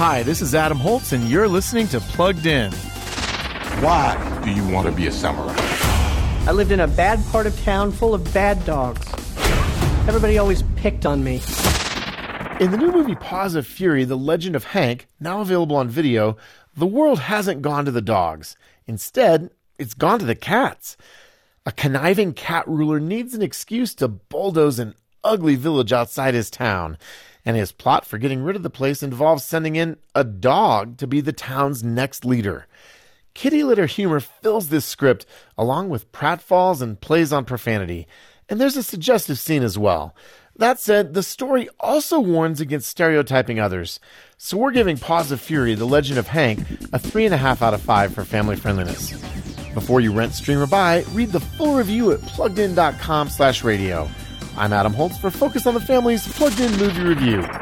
Hi, this is Adam Holz, and you're listening to Plugged In. Why do you want to be a samurai? I lived in a bad part of town full of bad dogs. Everybody always picked on me. In the new movie Paws of Fury, The Legend of Hank, now available on video, the world hasn't gone to the dogs. Instead, it's gone to the cats. A conniving cat ruler needs an excuse to bulldoze an ugly village outside his town, and his plot for getting rid of the place involves sending in a dog to be the town's next leader. Kitty litter humor fills this script, along with pratfalls and plays on profanity, and there's a suggestive scene as well. That said, the story also warns against stereotyping others, so we're giving Paws of Fury, The Legend of Hank, a 3.5 out of 5 for family friendliness. Before you rent, stream, or buy, read the full review at pluggedin.com slash radio. I'm Adam Holz for Focus on the Family's Plugged In Movie Review.